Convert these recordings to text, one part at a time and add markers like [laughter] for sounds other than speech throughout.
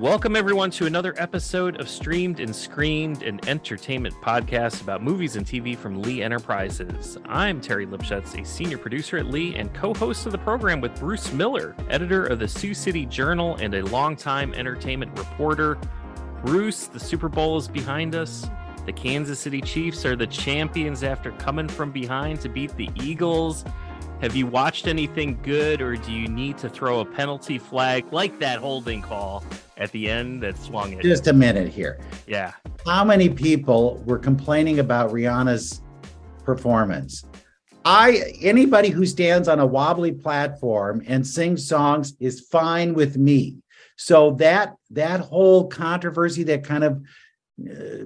Welcome, everyone, to another episode of Streamed and Screamed, an entertainment podcast about movies and TV from Lee Enterprises. I'm Terry Lipshetz, a senior producer at Lee and co host of the program with Bruce Miller, editor of the Sioux City Journal and a longtime entertainment reporter. Bruce, the Super Bowl is behind us. The Kansas City Chiefs are the champions after coming from behind to beat the Eagles. Have you watched anything good, or do you need to throw a penalty flag like that holding call at the end that swung it? Just a minute here. Yeah. How many people were complaining about Rihanna's performance? I anybody who stands on a wobbly platform and sings songs is fine with me. So that that whole controversy that kind of uh,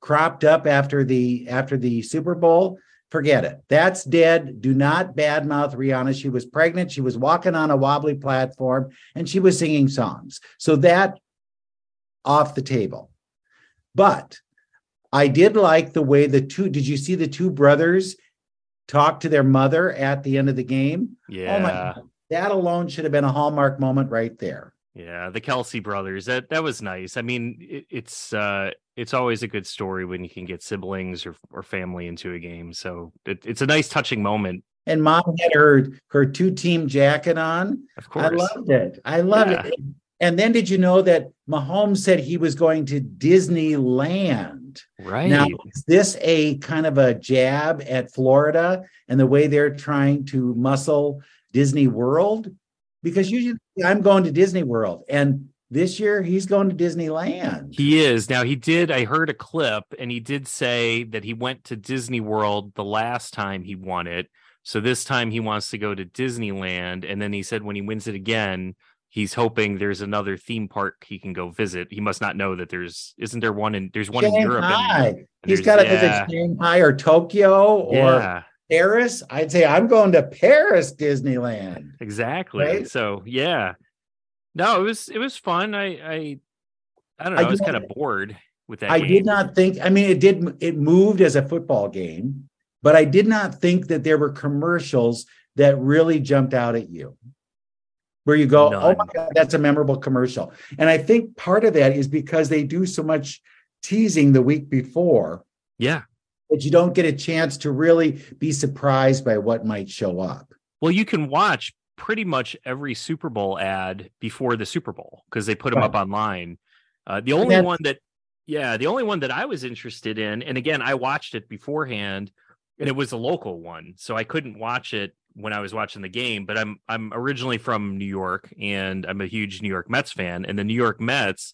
cropped up after the after the Super Bowl, forget it. That's dead. Do not badmouth Rihanna. She was pregnant. She was walking on a wobbly platform and she was singing songs. So that off the table. But I did like the way the two, did you see the two brothers talk to their mother at the end of the game? Yeah. Oh my God. That alone should have been a hallmark moment right there. Yeah, the Kelce brothers. That that was nice. I mean, it, it's uh it's always a good story when you can get siblings or or family into a game. So it, it's a nice touching moment. And mom had her her two team jacket on. Of course. I loved it. I loved Yeah. it. And then did you know that Mahomes said he was going to Disneyland? Right. Now, is this a kind of a jab at Florida and the way they're trying to muscle Disney World? Because usually I'm going to Disney World, and this year he's going to Disneyland. He is. Now he did I heard a clip and he did say that he went to Disney World the last time he won it. So this time he wants to go to Disneyland and then he said when he wins it again, he's hoping there's another theme park he can go visit. He must not know that there's isn't there one in there's one in Europe and- Shanghai. and He's got to yeah. visit Shanghai or Tokyo or yeah, Paris. I'd say I'm going to Paris Disneyland. exactly. Right? So yeah. No, it was it was fun. I I I don't know, I I, was kind of bored with that I game. did not think. I mean, it did. It moved as a football game, but I did not think that there were commercials that really jumped out at you, where you go, "Oh my god, that's a memorable commercial." And I think part of that is because they do so much teasing the week before Yeah. that you don't get a chance to really be surprised by what might show up. Well, you can watch pretty much every Super Bowl ad before the Super Bowl because they put them Right. up online. Uh, the only one that, yeah, the only one that I was interested in, and again, I watched it beforehand, and it was a local one, so I couldn't watch it when I was watching the game. But I'm I'm originally from New York, and I'm a huge New York Mets fan, and the New York Mets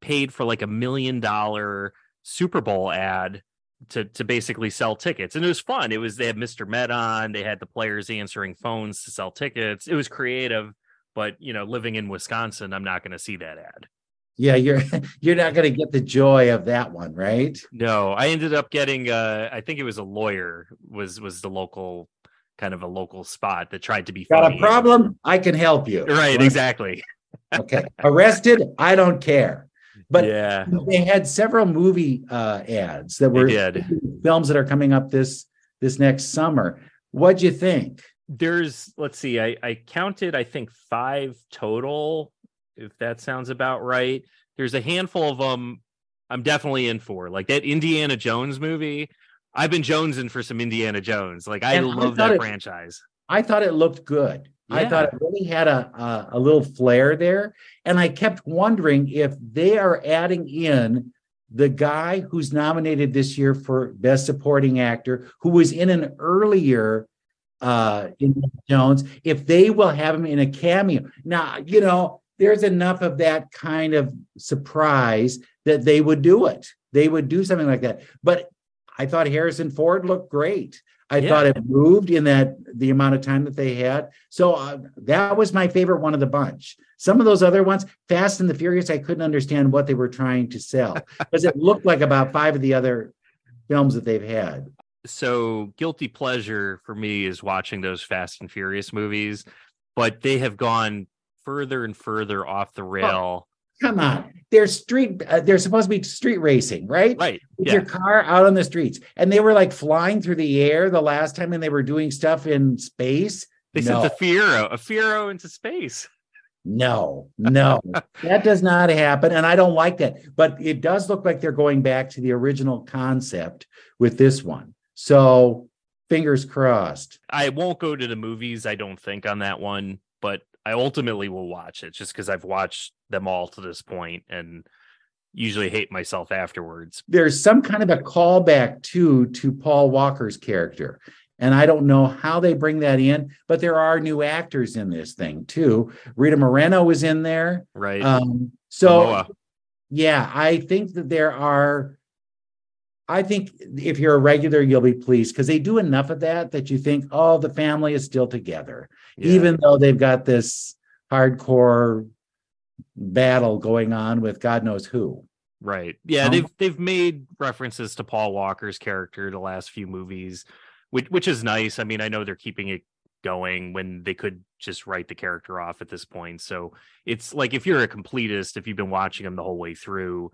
paid for like a million dollar Super Bowl ad to to basically sell tickets and it was fun it was they had mr met on they had the players answering phones to sell tickets it was creative but you know living in wisconsin i'm not going to see that ad Yeah, you're [laughs] you're not going to get the joy of that one, right? no i ended up getting uh i think it was a lawyer was was the local kind of a local spot that tried to be Got funny. a problem? I can help you. right exactly [laughs] Okay. Arrested? I don't care. But yeah they had several movie uh, ads that were films that are coming up this this next summer. What'd you think? there's let's see i i counted i think five total if that sounds about right there's a handful of them i'm definitely in for like that indiana jones movie i've been jonesing for some indiana jones like i And love thought that it- franchise I thought it looked good. I thought it really had a, a a little flair there, and I kept wondering if they are adding in the guy who's nominated this year for Best Supporting Actor, who was in an earlier uh Indiana Jones, if they will have him in a cameo. Now, you know, there's enough of that kind of surprise that they would do it. They would do something like that. But I thought Harrison Ford looked great. I Yeah. thought it moved in that the amount of time that they had. So uh, that was my favorite one of the bunch. Some of those other ones, Fast and the Furious, I couldn't understand what they were trying to sell [laughs] because it looked like about five of the other films that they've had. so guilty pleasure for me is watching those fast and furious movies but they have gone further and further off the rail Come on, they're street. Uh, they're supposed to be street racing, right? right With yeah your car out on the streets, and they were like flying through the air the last time, and they were doing stuff in space. they No. sent a fiero a fiero into space No, no, [laughs] that does not happen. And I don't like that. But it does look like they're going back to the original concept with this one. So fingers crossed. I won't go to the movies, I don't think, on that one, but I ultimately will watch it just because I've watched them all to this point and usually hate myself afterwards. There's some kind of a callback to to Paul Walker's character. And I don't know how they bring that in, but there are new actors in this thing too. Rita Moreno was in there. Right. Um, so yeah, I think that there are. I think if you're a regular, you'll be pleased because they do enough of that that you think, oh, the family is still together, Yeah. even though they've got this hardcore battle going on with God knows who. Right. Yeah, Um, they've they've made references to Paul Walker's character the last few movies, which which is nice. I mean, I know they're keeping it going when they could just write the character off at this point. So it's like if you're a completist, if you've been watching them the whole way through,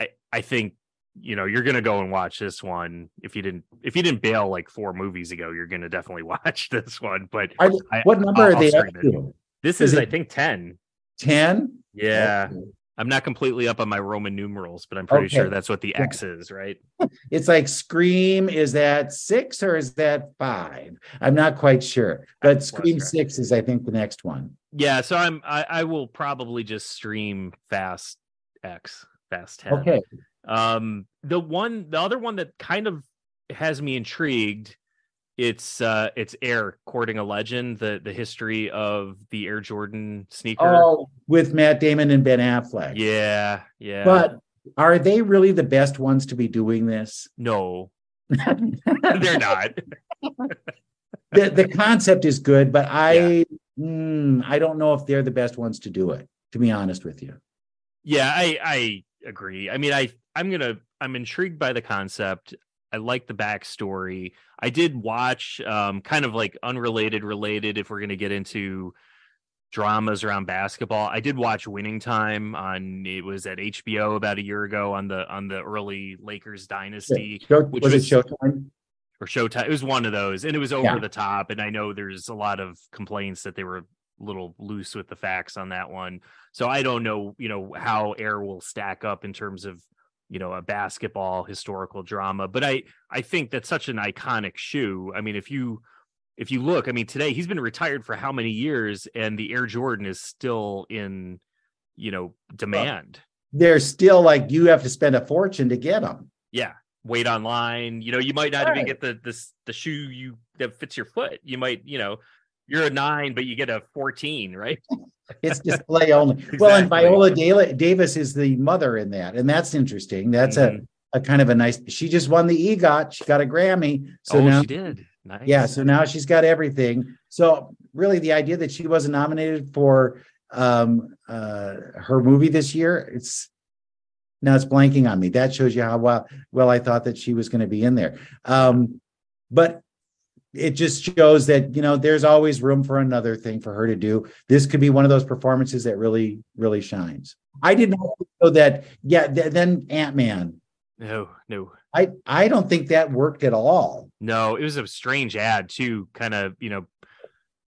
I I think you know you're gonna go and watch this one. If you didn't if you didn't bail like four movies ago, you're gonna definitely [laughs] watch this one. But Are, I- what number I'll- are they up to? this is is, it- I think ten. 10? Yeah. I'm not completely up on my Roman numerals, but I'm pretty Okay. sure that's what the X is, right? [laughs] It's like Scream. Is that six or is that five? I'm not quite sure. But That's Scream right. six is, I think, the next one. Yeah, so I'm I, I will probably just stream Fast X, Fast 10. Okay. Um the one the other one that kind of has me intrigued, it's uh it's Air Courting a Legend, the the history of the Air Jordan sneaker. Oh, with Matt Damon and Ben Affleck. yeah, yeah. But are they really the best ones to be doing this? [laughs] no, [laughs] they're not. the the concept is good, but I mm, I don't know if they're the best ones to do it. To be honest with you, Yeah, I I agree. I mean, I I'm gonna I'm intrigued by the concept. I like the backstory. I did watch um kind of like unrelated related if we're gonna get into dramas around basketball. I did watch Winning Time on it was at HBO about a year ago on the on the early Lakers dynasty Show, which was, was- it Showtime? or Showtime. It was one of those, and it was over Yeah. the top. And I know there's a lot of complaints that they were a little loose with the facts on that one. So I don't know, you know, how Air will stack up in terms of, you know, a basketball historical drama. But I I think that's such an iconic shoe. I mean, if you if you look, I mean, today he's been retired for how many years, and the Air Jordan is still in, you know, demand. They're still like you have to spend a fortune to get them. yeah wait online you know you might not even get the this the shoe you that fits your foot you might you know you're a nine but you get a 14 right [laughs] It's display only. Well, and Viola Dala- Davis is the mother in that, and that's interesting. That's Mhm. a a kind of a nice. She just won the EGOT. She got a Grammy. So oh now she did nice Yeah, so now she's got everything. So really the idea that she wasn't nominated for um uh her movie this year, it's now it's blanking on me. That shows you how well well I thought that she was going to be in there. Um but it just shows that you know there's always room for another thing for her to do. This could be one of those performances that really really shines. I did not know that. Yeah, th- then Ant Man. no no I I don't think that worked at all. no it was a strange ad too kind of you know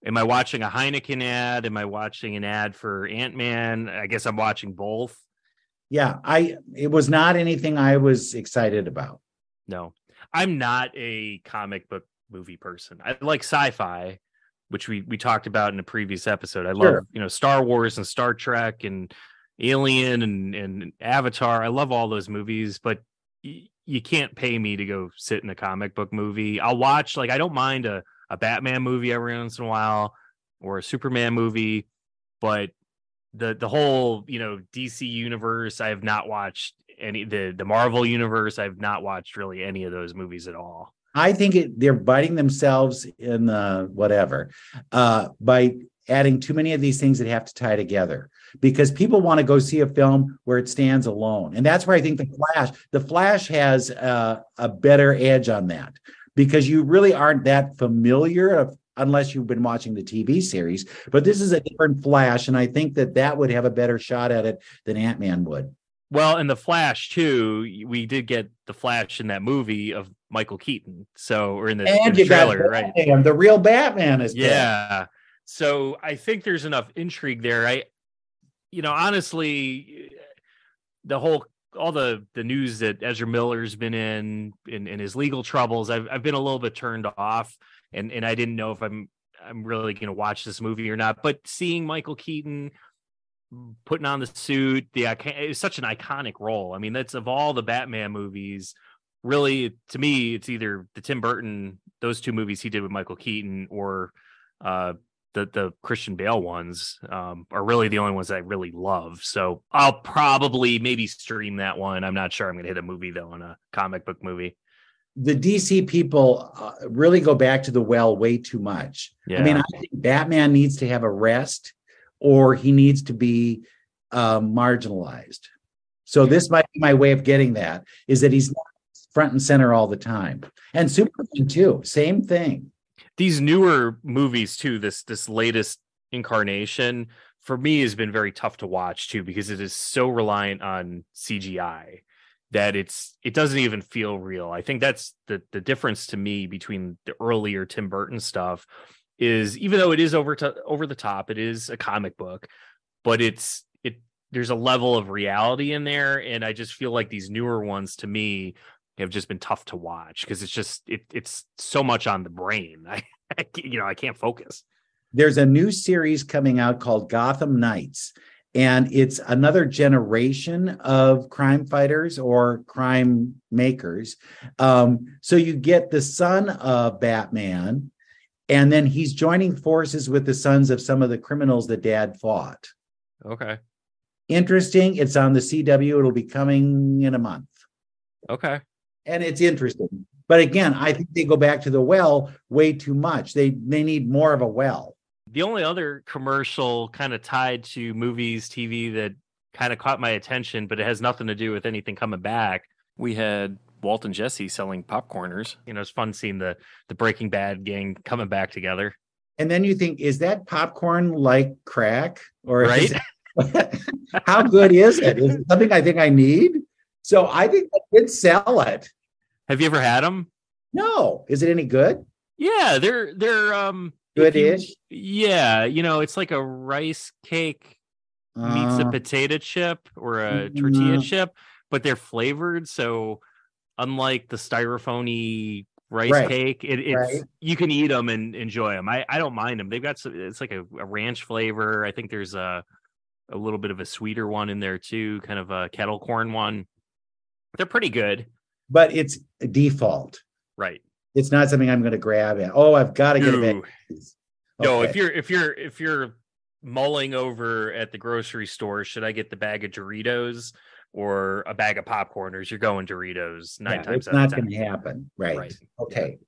am i watching a heineken ad am i watching an ad for ant-man i guess i'm watching both Yeah, I it was not anything I was excited about. No, I'm not a comic book movie person. I like sci-fi, which we we talked about in a previous episode. I Sure. love you know Star Wars and Star Trek and Alien and and Avatar. I love all those movies, but y- you can't pay me to go sit in a comic book movie. I'll watch like I don't mind a a Batman movie every once in a while or a Superman movie, but the the whole you know DC universe I have not watched any the the Marvel universe I've not watched really any of those movies at all. I think it, they're biting themselves in the whatever uh, by adding too many of these things that have to tie together because people want to go see a film where it stands alone. And that's where I think the Flash, the Flash has uh, a better edge on that because you really aren't that familiar of, unless you've been watching the TV series. But this is a different Flash. And I think that that would have a better shot at it than Ant-Man would. Well, in the Flash too, we did get the Flash in that movie of Michael Keaton. So, or in the, in And the you got trailer, right? Batman, the real Batman is. Yeah. So I think there's enough intrigue there. I you know, honestly, the whole all the the news that Ezra Miller's been in in, in his legal troubles, I've I've been a little bit turned off, and and I didn't know if I'm I'm really going to watch this movie or not. But seeing Michael Keaton putting on the suit, the it's such an iconic role. I mean, that's of all the Batman movies, really to me, it's either the Tim Burton those two movies he did with Michael Keaton or uh, the the Christian Bale ones um, are really the only ones I really love. So I'll probably maybe stream that one. I'm not sure I'm going to hit a movie though on a comic book movie. The DC people uh, really go back to the well way too much. Yeah. I mean, I think Batman needs to have a rest, or he needs to be uh, marginalized. So this might be my way of getting that: is that he's not front and center all the time, and Superman too, same thing. These newer movies too this this latest incarnation for me has been very tough to watch too because it is so reliant on cgi that it's it doesn't even feel real. I think that's the the difference to me between the earlier tim burton stuff is even though it is over to over the top it is a comic book but it's it there's a level of reality in there. And i just feel like these newer ones to me have just been tough to watch because it's just it, it's so much on the brain. [laughs] I, I, you know I can't focus. There's a new series coming out called Gotham Knights, and it's another generation of crime fighters or crime makers. Um, so you get the son of Batman, and then he's joining forces with the sons of some of the criminals that Dad fought. Okay. Interesting. It's on the CW. It'll be coming in a month. Okay and it's interesting. But again, I think they go back to the well way too much. They they need more of a well. The only other commercial kind of tied to movies, TV that kind of caught my attention, but it has nothing to do with anything coming back. We had Walt and Jesse selling popcorners. You know, it's fun seeing the the Breaking Bad gang coming back together. And then you think, is that popcorn like crack? Or right? [laughs] how good is it? Is it something I think I need? So I think they did sell it. Have you ever had them? No. Is it any good? Yeah, they're they're um good-ish. yeah, you know, it's like a rice cake meets uh, a potato chip or a tortilla uh, chip, but they're flavored. So unlike the styrofoamy rice right. cake, it, it's right. you can eat them and enjoy them. I I don't mind them. They've got some, it's like a, a ranch flavor. I think there's a a little bit of a sweeter one in there too, kind of a kettle corn one. They're pretty good. But it's default. Right. It's not something I'm going to grab at. Oh, I've got to get it. Okay. No, if you're if you're if you're mulling over at the grocery store, should I get the bag of Doritos or a bag of popcorners? You're going Doritos nine yeah, times. It's not going to happen. Right. right. Okay. Yeah.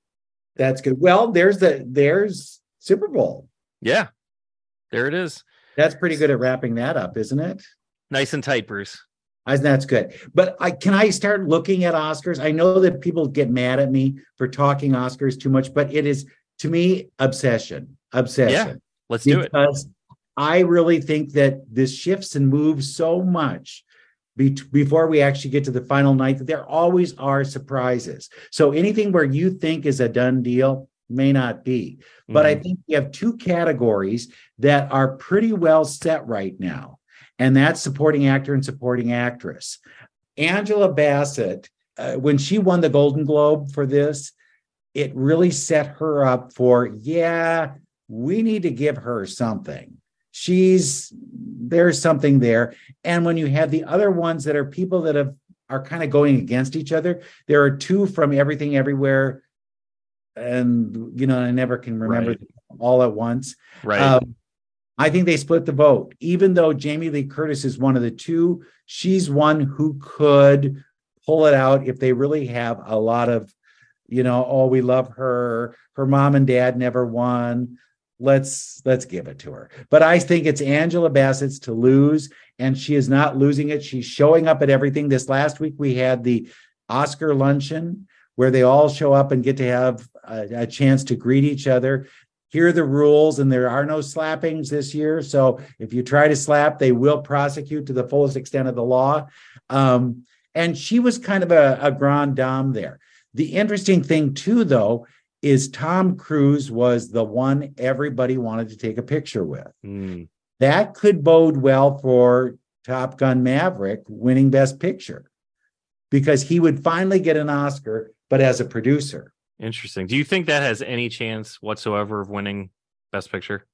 That's good. Well, there's the there's Super Bowl. Yeah. There it is. That's pretty good at wrapping that up, isn't it? Nice and tight, Bruce. That's good. But I can I start looking at Oscars? I know that people get mad at me for talking Oscars too much, but it is to me obsession. Obsession. Yeah, let's do it. Because I really think that this shifts and moves so much be- before we actually get to the final night that there always are surprises. So anything where you think is a done deal may not be. But mm. I think we have two categories that are pretty well set right now and that's supporting actor and supporting actress. Angela Bassett, uh, when she won the Golden Globe for this, it really set her up for, yeah, we need to give her something. She's there's something there. And when you have the other ones that are people that have are kind of going against each other, there are two from everything everywhere. And you know, I never can remember right. all at once. Right. Um, I think they split the vote. Even though Jamie Lee Curtis is one of the two, she's one who could pull it out if they really have a lot of, you know, oh, we love her. Her mom and dad never won. Let's let's give it to her. But I think it's Angela Bassett's to lose, and she is not losing it. She's showing up at everything. This last week we had the Oscar luncheon where they all show up and get to have a, a chance to greet each other here are the rules and there are no slappings this year so if you try to slap they will prosecute to the fullest extent of the law um, and she was kind of a, a grand dame there the interesting thing too though is tom cruise was the one everybody wanted to take a picture with mm. that could bode well for Top Gun Maverick winning Best Picture because he would finally get an Oscar, but as a producer. Interesting. Do you think that has any chance whatsoever of winning Best Picture?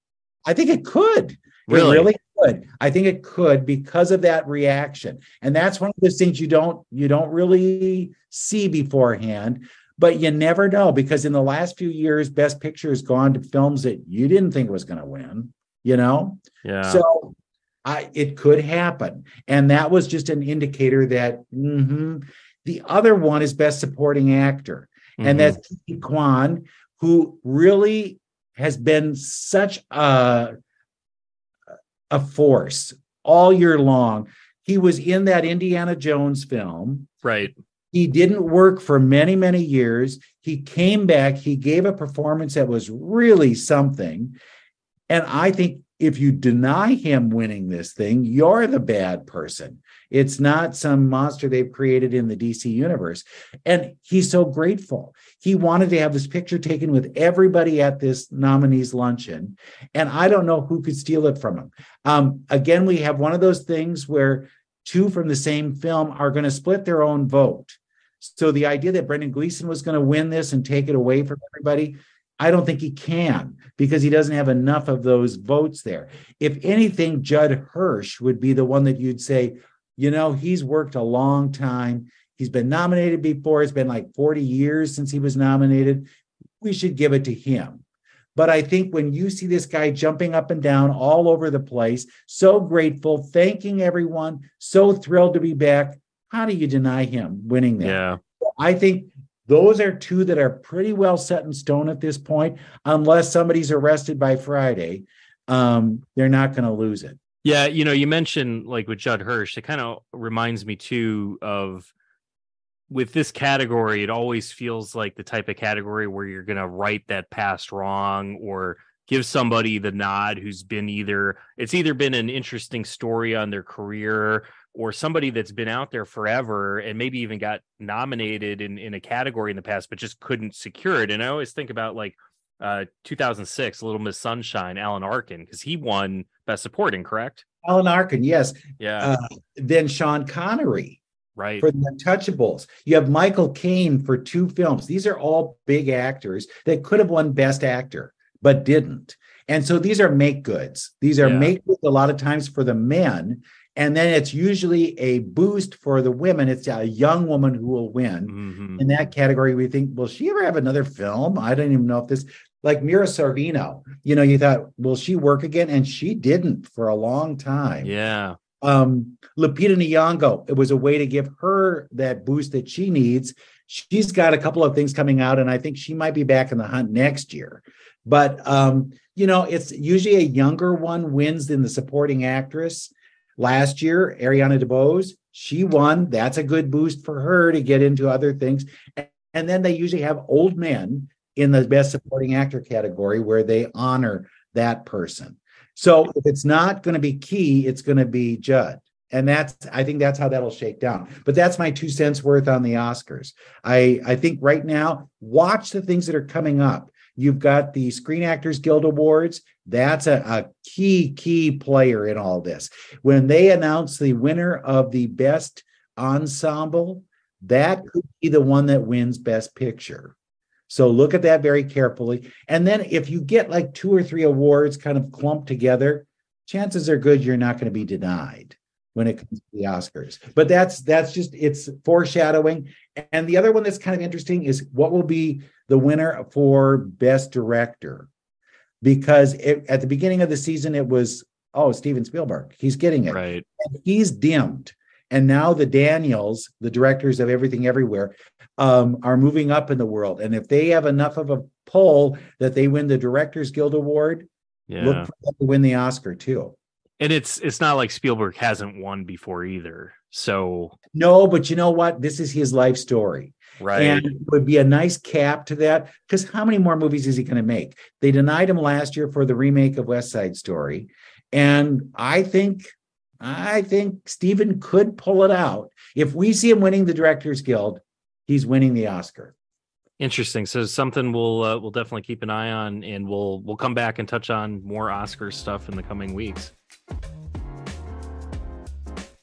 I think it could. Really? It really could. I think it could because of that reaction. And that's one of those things you don't you don't really see beforehand, but you never know because in the last few years, Best Picture has gone to films that you didn't think was going to win, you know? Yeah. So I it could happen. And that was just an indicator that mhm. the other one is Best Supporting Actor. And Mhm. that's Ki Kwan, who really has been such a a force all year long. He was in that Indiana Jones film. right. He didn't work for many, many years. He came back. He gave a performance that was really something. And I think if you deny him winning this thing, you're the bad person. It's not some monster they've created in the DC universe. And he's so grateful. He wanted to have this picture taken with everybody at this nominees luncheon. And I don't know who could steal it from him. Um, again, we have one of those things where two from the same film are going to split their own vote. So the idea that Brendan Gleeson was going to win this and take it away from everybody, I don't think he can because he doesn't have enough of those votes there. If anything, Judd Hirsch would be the one that you'd say, you know, he's worked a long time. He's been nominated before. It's been like 40 years since he was nominated. We should give it to him. But I think when you see this guy jumping up and down all over the place, so grateful, thanking everyone, so thrilled to be back, how do you deny him winning that? Yeah. I think those are two that are pretty well set in stone at this point. Unless somebody's arrested by Friday, um, they're not going to lose it. Yeah, you know, you mentioned like with Judd Hirsch, it kind of reminds me too of with this category, it always feels like the type of category where you're going to right that past wrong or give somebody the nod who's been either it's either been an interesting story on their career or somebody that's been out there forever and maybe even got nominated in in a category in the past but just couldn't secure it. And i always think about like uh 2006 little miss sunshine alan arkin because he won best supporting correct Alan Arkin, yes. yeah Uh, then Sean Connery right for the Untouchables. You have Michael Caine for two films. These are all big actors that could have won Best Actor, but didn't. And so these are make goods. These are Yeah. make goods a lot of times for the men. And then it's usually a boost for the women. It's a young woman who will win. Mhm. In that category, we think, will she ever have another film? I don't even know if this, like Mira Sorvino, you know, you thought, will she work again? And she didn't for a long time yeah um Lupita Nyong'o. It was a way to give her that boost that she needs. She's got a couple of things coming out, and I think she might be back in the hunt next year. But um, you know, it's usually a younger one wins than the supporting actress. Last year, Ariana DeBose, she won. That's a good boost for her to get into other things. And then they usually have old men in the best supporting actor category where they honor that person. So if it's not going to be key, it's going to be Judd. And that's I think that's how that'll shake down. But that's my two cents worth on the Oscars. I I think right now, watch the things that are coming up. You've got the Screen Actors Guild Awards. That's a, a key, key player in all this. When they announce the winner of the best ensemble, that could be the one that wins Best Picture. So look at that very carefully. And then if you get like two or three awards kind of clumped together, chances are good you're not going to be denied when it comes to the Oscars. But that's that's just it's foreshadowing. And the other one that's kind of interesting is what will be the winner for best director. Because it, at the beginning of the season it was oh Steven Spielberg, he's getting it. right And he's dimmed. And now the Daniels, the directors of Everything Everywhere, um, are moving up in the world. And if they have enough of a pull that they win the Directors Guild Award, yeah look for them to win the Oscar too. and it's it's not like spielberg hasn't won before either so No, but you know what? This is his life story. right And it would be a nice cap to that because how many more movies is he going to make? They denied him last year for the remake of West Side Story. And I think, I think Steven could pull it out. If we see him winning the Directors Guild, he's winning the Oscar. Interesting. So something we'll uh, we'll definitely keep an eye on, and we'll we'll come back and touch on more Oscar stuff in the coming weeks.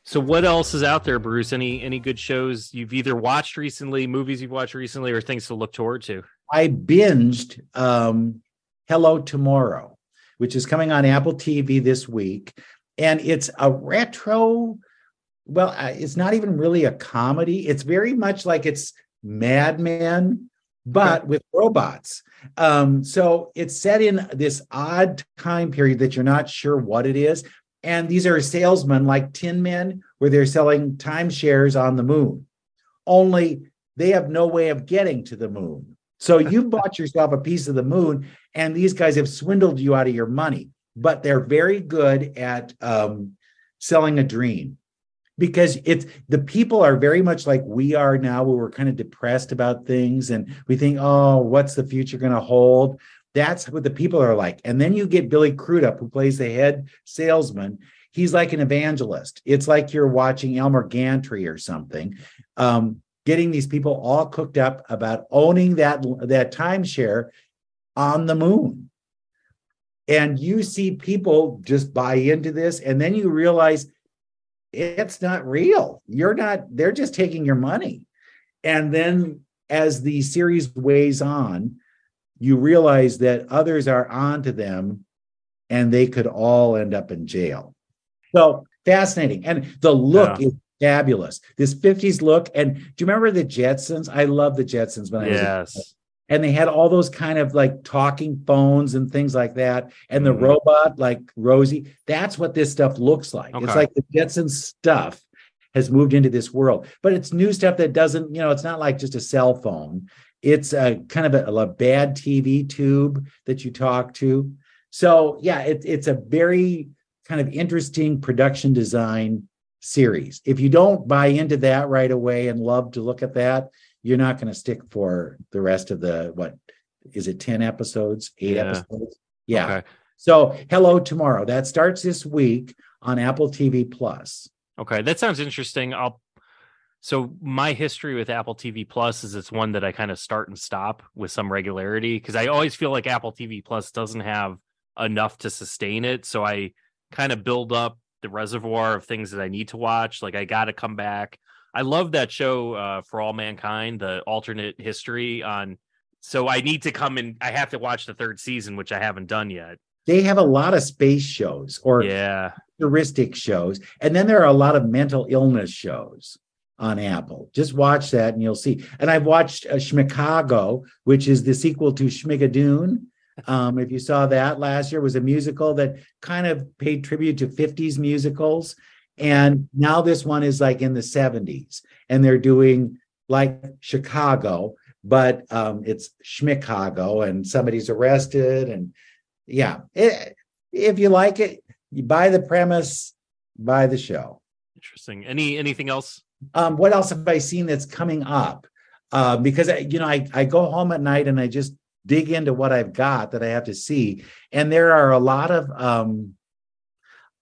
So what else is out there, Bruce? Any any good shows you've either watched recently, movies you've watched recently, or things to look toward to? I binged um, Hello Tomorrow, which is coming on Apple TV this week, and it's a retro. Well, uh, it's not even really a comedy. It's very much like it's Mad Men, but with robots. Um, so it's set in this odd time period that you're not sure what it is. And these are salesmen like Tin Men, where they're selling timeshares on the moon. Only they have no way of getting to the moon. So [laughs] you bought yourself a piece of the moon, and these guys have swindled you out of your money. But they're very good at um, selling a dream because it's the people are very much like we are now, where we're kind of depressed about things and we think, oh, what's the future going to hold? That's what the people are like. And then you get Billy Crudup, who plays the head salesman. He's like an evangelist. It's like you're watching Elmer Gantry or something, um, getting these people all cooked up about owning that that timeshare on the moon. And you see people just buy into this, and then you realize it's not real. You're not. They're just taking your money. And then as the series weighs on, you realize that others are onto them and they could all end up in jail. So fascinating. And the look yeah. is fabulous. This 50s look. And do you remember the Jetsons? I love the Jetsons when I yes. was and they had all those kind of like talking phones and things like that. And the mm-hmm. robot, like Rosie, that's what this stuff looks like. Okay. It's like the Jetsons stuff has moved into this world, but it's new stuff that doesn't, you know, it's not like just a cell phone. It's a kind of a, a bad TV tube that you talk to. So yeah, it, it's a very kind of interesting production design series. If you don't buy into that right away and love to look at that, you're not going to stick for the rest of the what is it 10 episodes, 8 yeah. episodes? Yeah. Okay. So, Hello Tomorrow. That starts this week on Apple TV Plus. Okay, that sounds interesting. I'll so my history with Apple TV Plus is it's one that I kind of start and stop with some regularity because I always feel like Apple TV Plus doesn't have enough to sustain it. So I kind of build up the reservoir of things that I need to watch. Like I got to come back. I love that show uh, for all mankind, the alternate history on. So I need to come and I have to watch the third season, which I haven't done yet. They have a lot of space shows or yeah heuristic shows, and then there are a lot of mental illness shows on Apple. Just watch that and you'll see. And I've watched uh, which is the sequel to Schmigadoon. Um, if you saw that last year, was a musical that kind of paid tribute to 50s musicals. And now this one is like in the 70s, and they're doing like Chicago, but um, it's Schmicago, and somebody's arrested. And yeah, it, if you like it, you buy the premise, buy the show. Interesting. Any anything else um, what else have I seen that's coming up? Uh, because I, you know, I, I go home at night and I just dig into what I've got that I have to see, and there are a lot of um,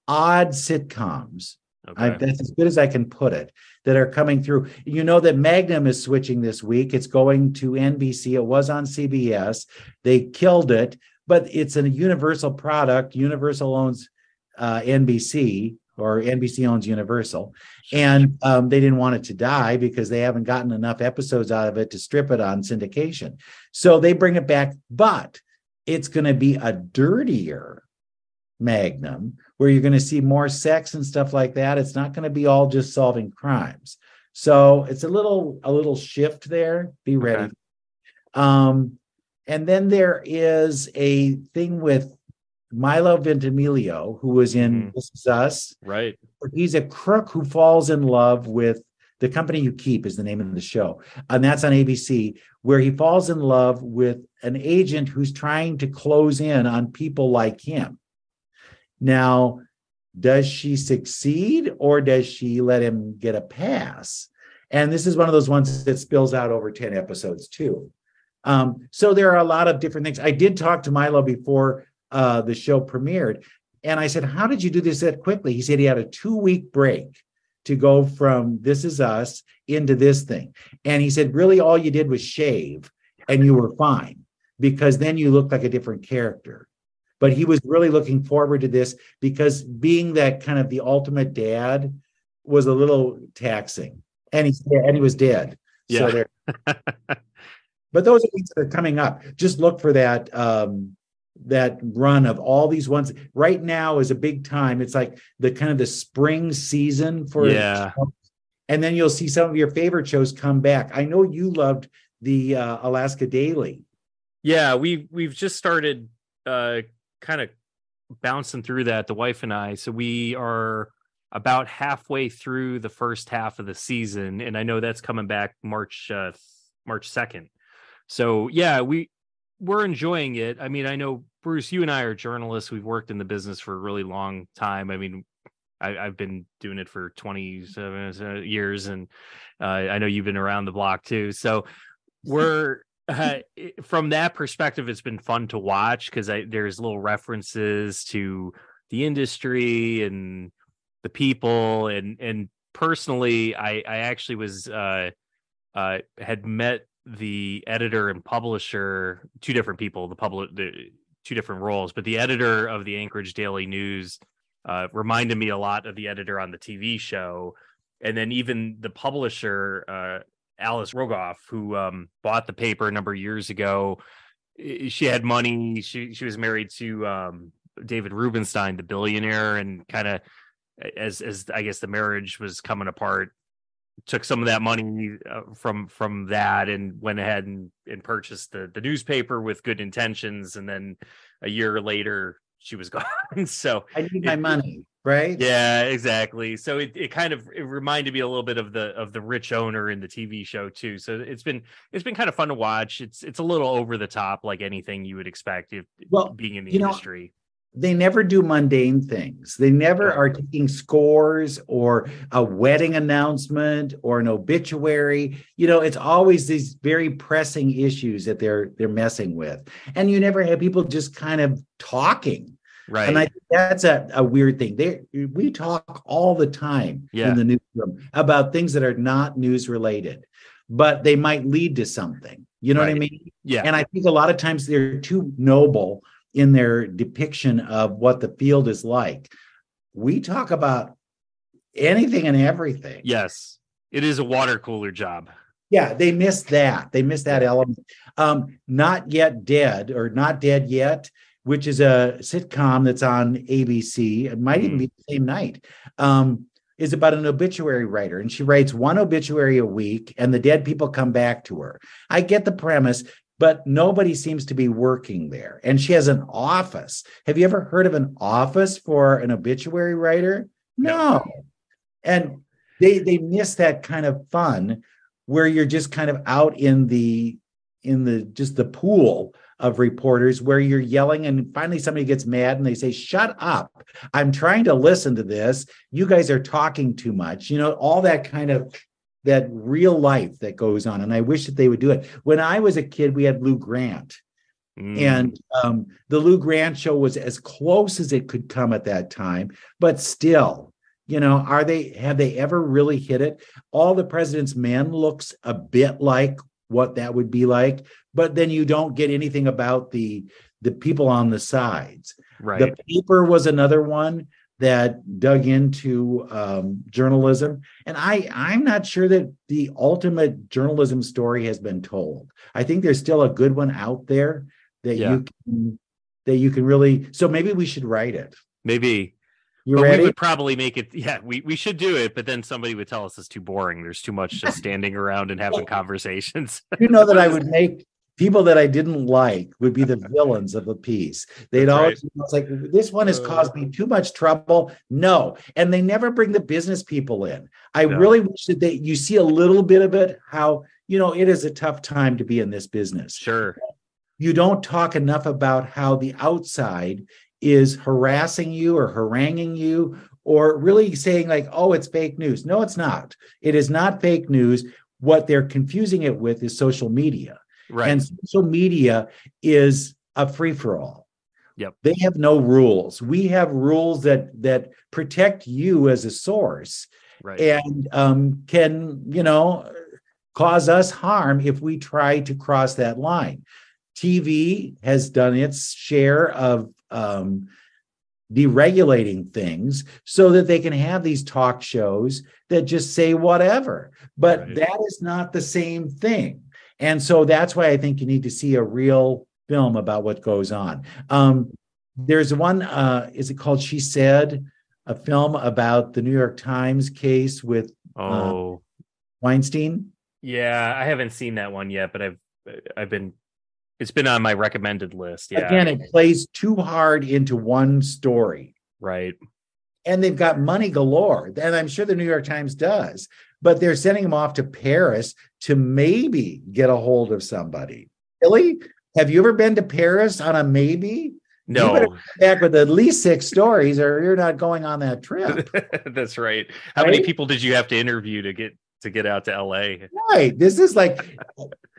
odd sitcoms. Okay. I, that's as good as I can put it. That are coming through. You know that Magnum is switching this week. It's going to NBC. It was on CBS. They killed it, but it's a Universal product. Universal owns uh, NBC or NBC owns Universal, and um, they didn't want it to die because they haven't gotten enough episodes out of it to strip it on syndication. So they bring it back, but it's going to be a dirtier Magnum where you're going to see more sex and stuff like that. It's not going to be all just solving crimes. So it's a little a little shift there. Be ready. Okay. Um, and then there is a thing with Milo Ventimiglia, who was in mm-hmm. This Is Us. Right. He's a crook who falls in love with the company you keep is the name of the show. And that's on ABC, where he falls in love with an agent who's trying to close in on people like him. Now, does she succeed or does she let him get a pass? And this is one of those ones that spills out over 10 episodes, too. Um, so there are a lot of different things. I did talk to Milo before uh, the show premiered. And I said, How did you do this that quickly? He said he had a two week break to go from This Is Us into this thing. And he said, Really, all you did was shave and you were fine because then you looked like a different character. But he was really looking forward to this because being that kind of the ultimate dad was a little taxing, and he's and he was dead. Yeah. So there. [laughs] but those are things that are coming up. Just look for that um, that run of all these ones. Right now is a big time. It's like the kind of the spring season for Yeah. and then you'll see some of your favorite shows come back. I know you loved the uh, Alaska Daily. Yeah, we we've just started uh kind of bouncing through that, the wife and I. So we are about halfway through the first half of the season, and I know that's coming back March uh March 2nd. So yeah, we we're enjoying it. I mean, I know Bruce, you and I are journalists. We've worked in the business for a really long time. I mean, I, I've been doing it for 27 years, and uh, I know you've been around the block too. So we're uh, from that perspective, it's been fun to watch because there's little references to the industry and the people, and and personally, I I actually was uh, uh, had met the editor and publisher, two different people, the public, the two different roles, but the editor of the Anchorage Daily News uh, reminded me a lot of the editor on the TV show, and then even the publisher, uh, Alice Rogoff, who um, bought the paper a number of years ago. She had money. She she was married to um, David Rubenstein, the billionaire, and kind of as as I guess the marriage was coming apart, took some of that money uh, from from that and went ahead and, and purchased the the newspaper with good intentions, and then a year later she was [laughs] gone. so I need my money, right? yeah, exactly. So it, it kind of it reminded me a little bit of the of the rich owner in the TV show too. So it's been it's been kind of fun to watch. It's it's a little over the top, like anything you would expect if Well, being in the you know, industry. They never do mundane things. They never are taking scores or a wedding announcement or an obituary. You know, it's always these very pressing issues that they're they're messing with. And you never have people just kind of talking. Right. And I think that's a, a weird thing. They we talk all the time Yeah. in the newsroom about things that are not news related, but they might lead to something. You know what I mean? yeah. And I think a lot of times they're too noble in their depiction of what the field is like. We talk about anything and everything. yes. It is a water cooler job. Yeah, they missed that. They missed that element. Um, Not Yet Dead or Not Dead Yet, which is a sitcom that's on ABC. It might even be the same night. Um, is about an obituary writer, and she writes one obituary a week, and the dead people come back to her. I get the premise, but nobody seems to be working there. And she has an office. Have you ever heard of an office for an obituary writer? No. No. And they they miss that kind of fun where you're just kind of out in the in the just the pool of reporters where you're yelling and finally somebody gets mad and they say shut up. I'm trying to listen to this. You guys are talking too much. You know all that kind of that real life that goes on and i wish that they would do it. When i was a kid we had lou grant. Mm. and um, the Lou Grant show was as close as it could come at that time, but still, you know, are they have they ever really hit it? All the President's Men looks a bit like what that would be like, but then you don't get anything about the the people on the sides. right. The paper was another one that dug into um, journalism, and I I'm not sure that the ultimate journalism story has been told. I think there's still a good one out there that Yeah. you can that you can really. So maybe we should write it. Maybe. You but ready? we would probably make it yeah, we, we should do it, but then somebody would tell us it's too boring. There's too much just [laughs] standing around and having conversations. you know that I [laughs] would make people that I didn't like would be the [laughs] villains of the piece. They'd That's always it's like this one has Uh. caused me too much trouble. No, and they never bring the business people in. I No. really wish that they you see a little bit of it. How you know it is a tough time to be in this business. sure. You don't talk enough about how the outside is harassing you or haranguing you or really saying like oh it's fake news no it's not it is not fake news what they're confusing it with is social media Right. and social media is a free for all. Yep. They have no rules. We have rules that that protect you as a source right. and um, can, you know, cause us harm if we try to cross that line. TV has done its share of um, deregulating things so that they can have these talk shows that just say whatever. But Right. that is not the same thing. And so that's why I think you need to see a real film about what goes on. Um, there's one, uh, is it called She Said? A film about the New York Times case with Oh, Weinstein. yeah. I haven't seen that one yet, but I've I've been it's been on my recommended list. Yeah. Again, it plays too hard into one story. right. and they've got money galore. And I'm sure the New York Times does, but they're sending them off to Paris to maybe get a hold of somebody. Really? Have you ever been to Paris on a maybe? No, Back with at least six stories, or you're not going on that trip. [laughs] that's right. How many people did you have to interview to get to get out to LA? right. This is like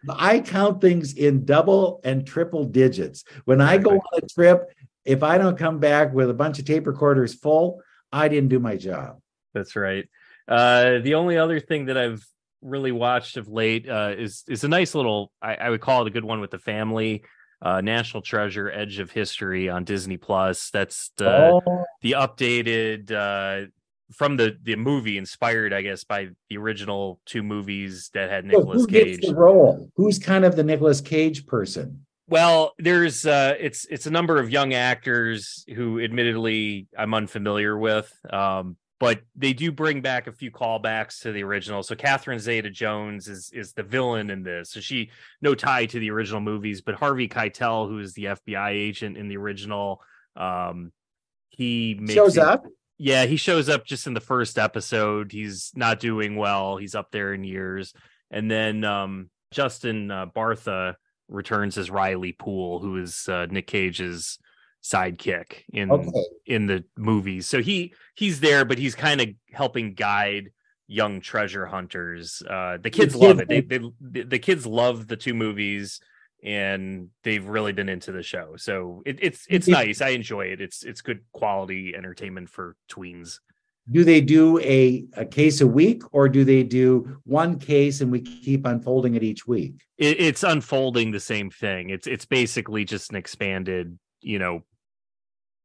I count things in double and triple digits. When I go on a trip, if I don't come back with a bunch of tape recorders full, I didn't do my job. That's right. Uh, the only other thing that I've really watched of late uh, is is a nice little. I, I would call it a good one with the family. Uh, National Treasure: Edge of History on Disney Plus. That's the oh, the updated uh, from the the movie, inspired, I guess, by the original two movies that had so Nicolas who gets Cage. the role? Who's kind of the Nicolas Cage person? Well, there's uh it's it's a number of young actors who admittedly I'm unfamiliar with. Um but they do bring back a few callbacks to the original. So Catherine Zeta Jones is is the villain in this. So she no tie to the original movies, but Harvey Keitel, who is the FBI agent in the original, um he makes Shows it- up. yeah, he shows up just in the first episode. He's not doing well. He's up there in years. And then um, Justin uh, Bartha returns as Riley Poole, who is uh, Nick Cage's sidekick in Okay. in the movies. So he he's there, but he's kind of helping guide young treasure hunters. Uh, the kids love it. They, they the- kids love the two movies and they've really been into the show. So it, it's it's nice. I enjoy it. It's it's good quality entertainment for tweens. Do they do a, a case a week or do they do one case and we keep unfolding it each week? It, it's unfolding the same thing. It's it's basically just an expanded, you know,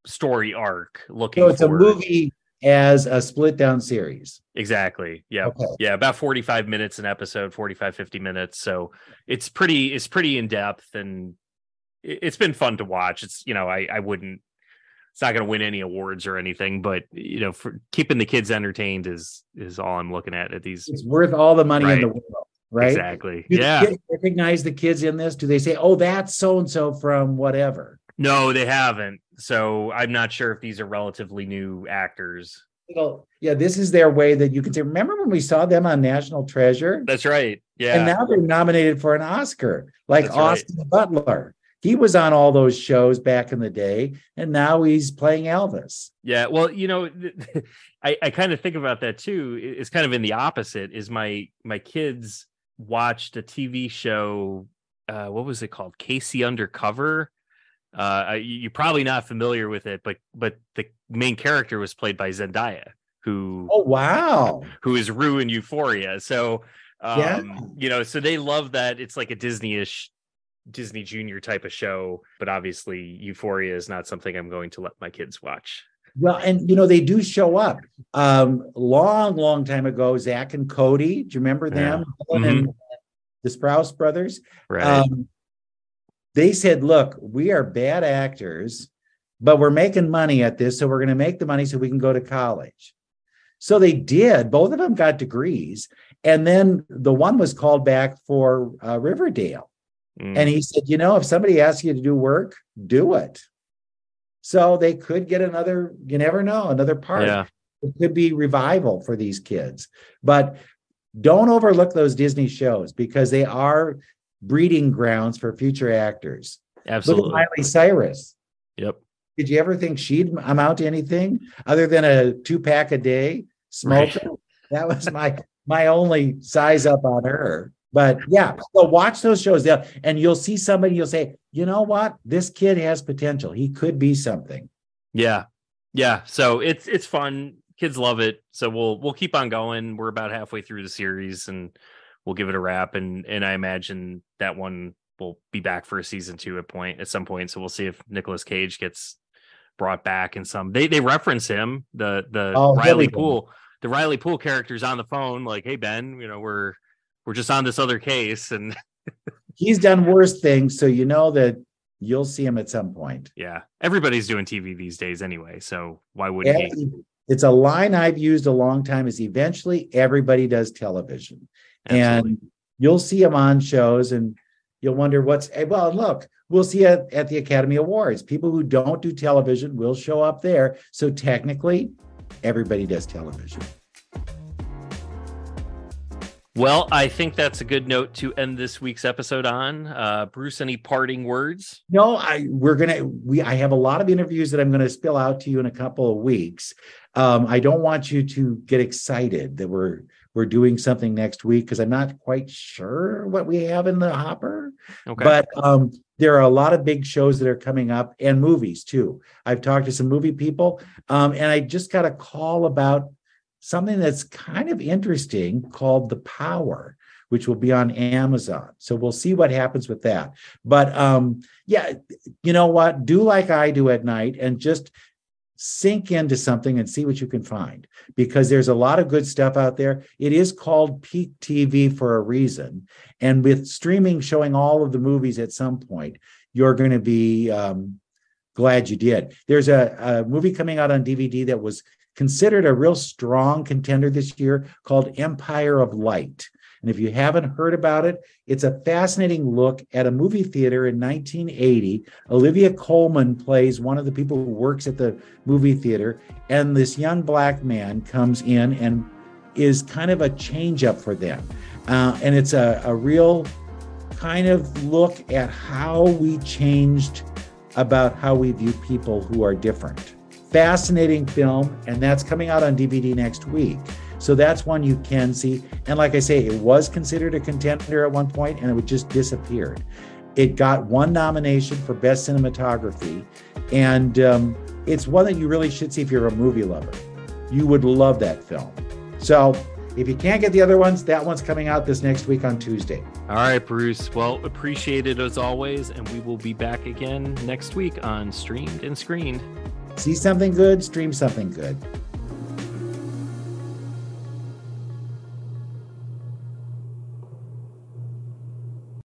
story arc. Looking So it's a movie as a split down series. exactly. Yeah, Okay. yeah, about forty five minutes an episode, 45, 50 minutes. So it's pretty it's pretty in depth and it- it's been fun to watch. It's you know I I wouldn't. It's not going to win any awards or anything, but you know, for keeping the kids entertained is is all I'm looking at at these. It's worth all the money in the world, right? Exactly. Do yeah. recognize the kids in this? Do they say, "Oh, that's so and so from whatever"? No, they haven't. So I'm not sure if these are relatively new actors. Well, yeah, this is their way that you can say. Remember when we saw them on National Treasure? That's right. Yeah. And now they're nominated for an Oscar, like That's right. Austin Butler. He was on all those shows back in the day, and now he's playing Elvis. yeah. Well, you know, [laughs] I, I kind of think about that too. It's kind of in the opposite. Is my my kids watched a TV show. Uh, what was it called? K.C. Undercover. Uh, you- you're probably not familiar with it, but but the main character was played by Zendaya, who Oh wow! who is Rue in Euphoria. So, um, Yeah. you know, so they love that it's like a Disney-ish, Disney Junior type of show. But obviously, Euphoria is not something I'm going to let my kids watch. Well, and you know they do show up. Um, long, long time ago, Zack and Cody. Do you remember them? Ellen and the Sprouse brothers. Right? Um, they said, "Look, we are bad actors, but we're making money at this, so we're going to make the money so we can go to college." So they did. Both of them got degrees, and then the one was called back for uh, Riverdale, Mm. and he said, "You know, if somebody asks you to do work, do it." So they could get another. You never know, another part. yeah, It could be revival for these kids, but don't overlook those Disney shows because they are breeding grounds for future actors. Look absolutely. at Miley Cyrus. Yep. Did you ever think she'd amount to anything other than a two pack a day smoking? [laughs] That was my my only size up on her. But yeah, so watch those shows, and you'll see somebody. You'll say, you know what, this kid has potential. He could be something. Yeah, yeah. So it's it's fun. Kids love it. So we'll we'll keep on going. We're about halfway through the series, and we'll give it a wrap. And and I imagine that one will be back for a season two at point at some point. So we'll see if Nicolas Cage gets brought back in some. They they reference him the the Oh, Riley Poole the Riley Poole character's on the phone like, hey Ben, you know we're we're just on this other case and [laughs] He's done worse things, so you know that you'll see him at some point. yeah, everybody's doing TV these days anyway. So why wouldn't he? It's a line I've used a long time. Is eventually everybody does television, Absolutely. and you'll see him on shows, and you'll wonder what's. eh, Well, look, we'll see at, at the Academy Awards. People who don't do television will show up there. So technically, everybody does television. Well, I think that's a good note to end this week's episode on. Uh, Bruce, any parting words? No, I we're gonna we I have a lot of interviews that I'm gonna spill out to you in a couple of weeks. Um, I don't want you to get excited that we're we're doing something next week because I'm not quite sure what we have in the hopper. Okay. But um, there are a lot of big shows that are coming up and movies too. I've talked to some movie people, um, and I just got a call about something that's kind of interesting called The Power, which will be on Amazon. So we'll see what happens with that. But um, yeah, you know what? Do like I do at night and just sink into something and see what you can find because there's a lot of good stuff out there. It is called peak TV for a reason. And with streaming showing all of the movies at some point, you're going to be um, glad you did. There's a, a movie coming out on DVD that was considered a real strong contender this year called Empire of Light. And if you haven't heard about it, it's a fascinating look at a movie theater in 1980. Olivia Colman plays one of the people who works at the movie theater, and this young black man comes in and is kind of a change up for them. Uh, and it's a, a real kind of look at how we changed about how we view people who are different. Fascinating film, and that's coming out on DVD next week. So that's one you can see. And like I say, it was considered a contender at one point and it just disappeared. It got one nomination for Best Cinematography. And um, it's one that you really should see if you're a movie lover. You would love that film. So if you can't get the other ones, that one's coming out this next week on Tuesday. All right, Bruce. Well, appreciate it as always. And we will be back again next week on Streamed and Screened. See something good, stream something good.